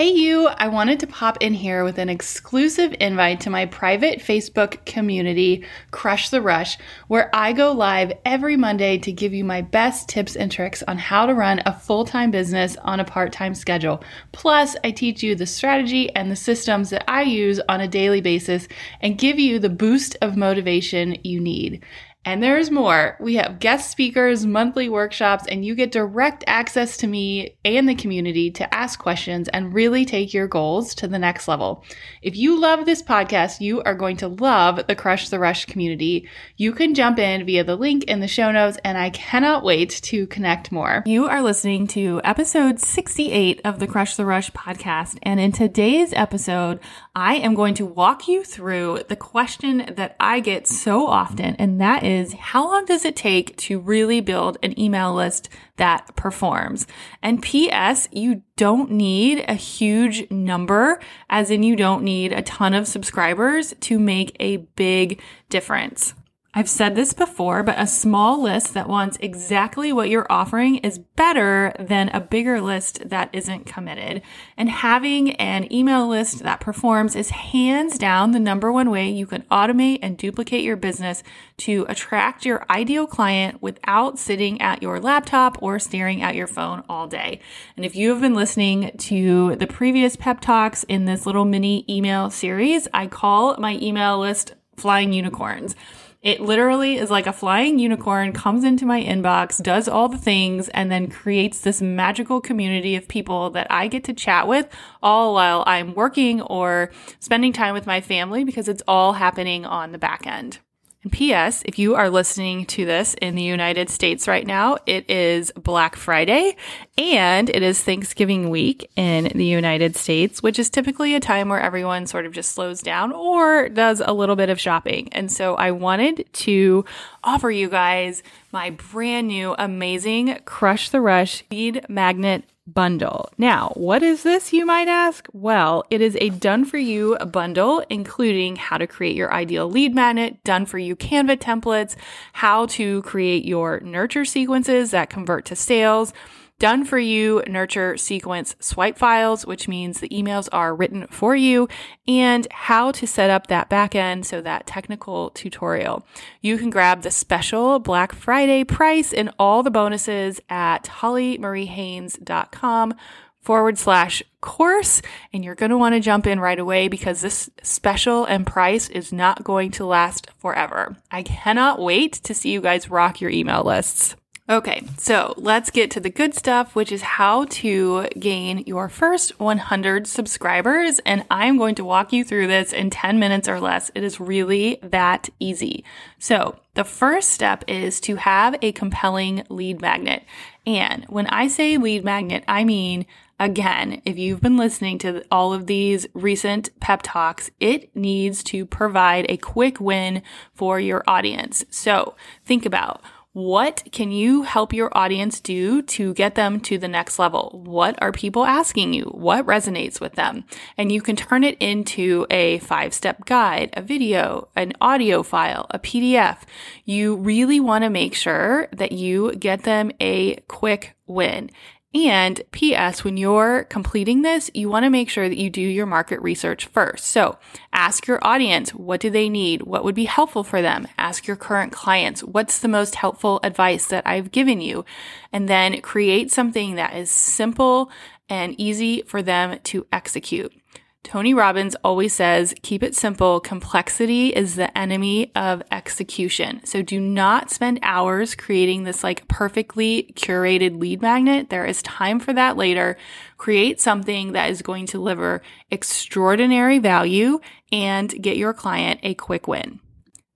Hey, you! I wanted to pop in here with an exclusive invite to my private Facebook community, Crush the Rush, where I go live every Monday to give you my best tips and tricks on how to run a full time business on a part time schedule. Plus, I teach you the strategy and the systems that I use on a daily basis and give you the boost of motivation you need. And there's more. We have guest speakers, monthly workshops, and you get direct access to me and the community to ask questions and really take your goals to the next level. If you love this podcast, you are going to love the Crush the Rush community. You can jump in via the link in the show notes, and I cannot wait to connect more. You are listening to episode 68 of the Crush the Rush podcast. And in today's episode, I am going to walk you through the question that I get so often, and that is is how long does it take to really build an email list that performs? And PS, you don't need a huge number, as in you don't need a ton of subscribers to make a big difference. I've said this before, but a small list that wants exactly what you're offering is better than a bigger list that isn't committed. And having an email list that performs is hands down the number one way you can automate and duplicate your business to attract your ideal client without sitting at your laptop or staring at your phone all day. And if you have been listening to the previous pep talks in this little mini email series, I call my email list flying unicorns. It literally is like a flying unicorn comes into my inbox, does all the things, and then creates this magical community of people that I get to chat with all while I'm working or spending time with my family because it's all happening on the back end. And P.S. If you are listening to this in the United States right now, it is Black Friday and it is Thanksgiving week in the United States, which is typically a time where everyone sort of just slows down or does a little bit of shopping. And so I wanted to offer you guys my brand new amazing Crush the Rush lead magnet bundle. Now, what is this, you might ask? Well, it is a done for you bundle, including how to create your ideal lead magnet, done for you Canva templates, how to create your nurture sequences that convert to sales done for you nurture sequence swipe files, which means the emails are written for you, and how to set up that backend. So that technical tutorial. You can grab the special Black Friday price and all the bonuses at hollymariehaynes.com forward slash course. And you're going to want to jump in right away because this special and price is not going to last forever. I cannot wait to see you guys rock your email lists. Okay, so let's get to the good stuff, which is how to gain your first 100 subscribers. And I'm going to walk you through this in 10 minutes or less. It is really that easy. So, the first step is to have a compelling lead magnet. And when I say lead magnet, I mean Again, if you've been listening to all of these recent pep talks, it needs to provide a quick win for your audience. So think about what can you help your audience do to get them to the next level? What are people asking you? What resonates with them? And you can turn it into a five step guide, a video, an audio file, a PDF. You really want to make sure that you get them a quick win. And PS, when you're completing this, you want to make sure that you do your market research first. So ask your audience, what do they need? What would be helpful for them? Ask your current clients, what's the most helpful advice that I've given you? And then create something that is simple and easy for them to execute. Tony Robbins always says, keep it simple. Complexity is the enemy of execution. So do not spend hours creating this like perfectly curated lead magnet. There is time for that later. Create something that is going to deliver extraordinary value and get your client a quick win.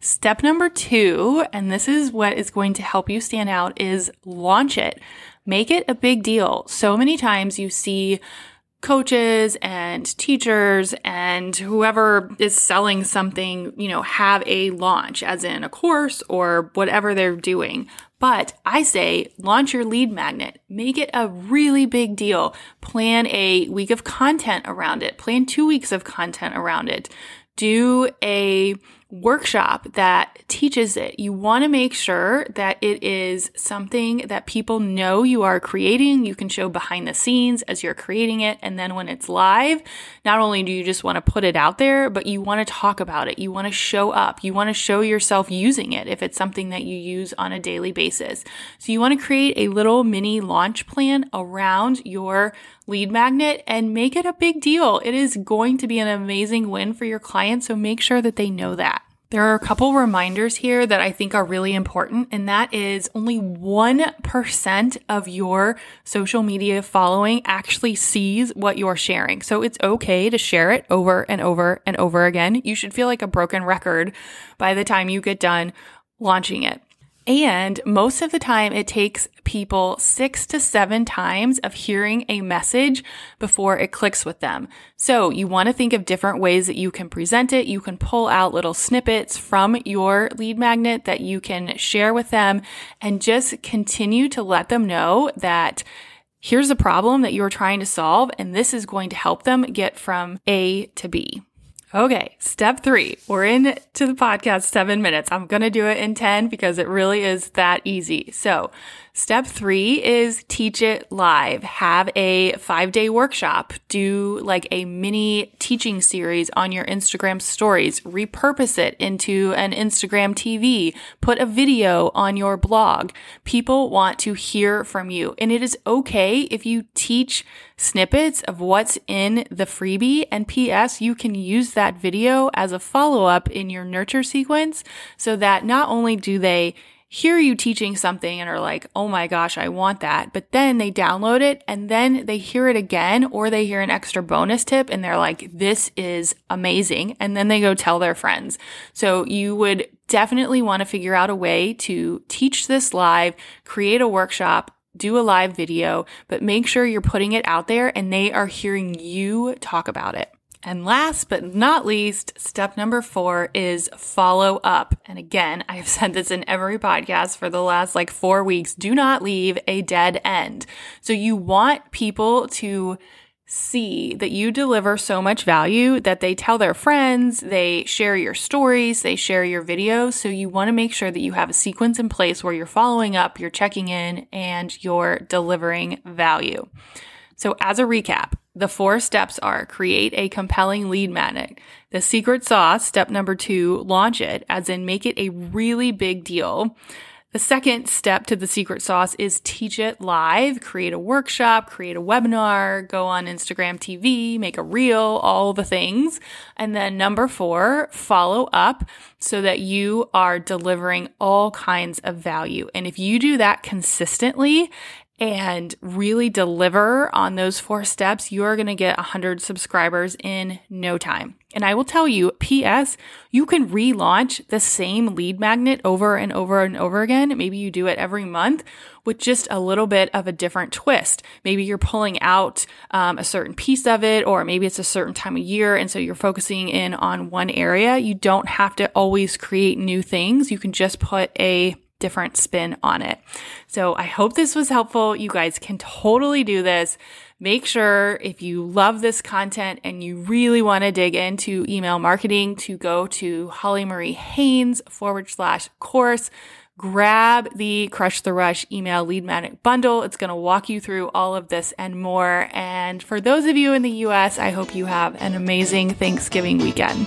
Step number two, and this is what is going to help you stand out, is launch it. Make it a big deal. So many times you see coaches and teachers and whoever is selling something, you know, have a launch, as in a course or whatever they're doing. But I say launch your lead magnet, make it a really big deal. Plan a week of content around it, plan two weeks of content around it. Do a workshop that teaches it. You want to make sure that it is something that people know you are creating. You can show behind the scenes as you're creating it. And then when it's live, not only do you just want to put it out there, but you want to talk about it. You want to show up. You want to show yourself using it if it's something that you use on a daily basis. So you want to create a little mini launch plan around your lead magnet and make it a big deal. It is going to be an amazing win for your clients. So make sure that they know that. There are a couple reminders here that I think are really important, and that is only 1% of your social media following actually sees what you're sharing. So it's okay to share it over and over and over again. You should feel like a broken record by the time you get done launching it. And most of the time, it takes people six to seven times of hearing a message before it clicks with them. So you want to think of different ways that you can present it. You can pull out little snippets from your lead magnet that you can share with them and just continue to let them know that here's a problem that you're trying to solve, and this is going to help them get from A to B. Okay, step three. We're in to the podcast seven minutes. I'm going to do it in 10 because it really is that easy. So Step three is teach it live. Have a five day workshop. Do like a mini teaching series on your Instagram stories. Repurpose it into an Instagram TV. Put a video on your blog. People want to hear from you. And it is okay if you teach snippets of what's in the freebie. And P.S., you can use that video as a follow up in your nurture sequence so that not only do they hear you teaching something and are like, oh my gosh, I want that. But then they download it and then they hear it again or they hear an extra bonus tip and they're like, this is amazing. And then they go tell their friends. So you would definitely want to figure out a way to teach this live, create a workshop, do a live video, but make sure you're putting it out there and they are hearing you talk about it. And last but not least, step number four is follow up. And again, I've said this in every podcast for the last like four weeks. Do not leave a dead end. So you want people to see that you deliver so much value that they tell their friends, they share your stories, they share your videos. So you want to make sure that you have a sequence in place where you're following up, you're checking in, and you're delivering value. So as a recap, the four steps are create a compelling lead magnet. The secret sauce, step number two, launch it, as in make it a really big deal. The second step to the secret sauce is teach it live, create a workshop, create a webinar, go on Instagram TV, make a reel, all the things. And then number four, follow up so that you are delivering all kinds of value. And if you do that consistently and really deliver on those four steps, you are going to get 100 subscribers in no time. And I will tell you, PS, you can relaunch the same lead magnet over and over and over again. Maybe you do it every month with just a little bit of a different twist. Maybe you're pulling out um, a certain piece of it, or maybe it's a certain time of year. And so you're focusing in on one area. You don't have to always create new things. You can just put a different spin on it. So I hope this was helpful. You guys can totally do this. Make sure if you love this content and you really want to dig into email marketing to go to Holly Marie Haynes forward slash course. Grab the Crush the Rush email lead magnet bundle. It's going to walk you through all of this and more. And for those of you in the US, I hope you have an amazing Thanksgiving weekend.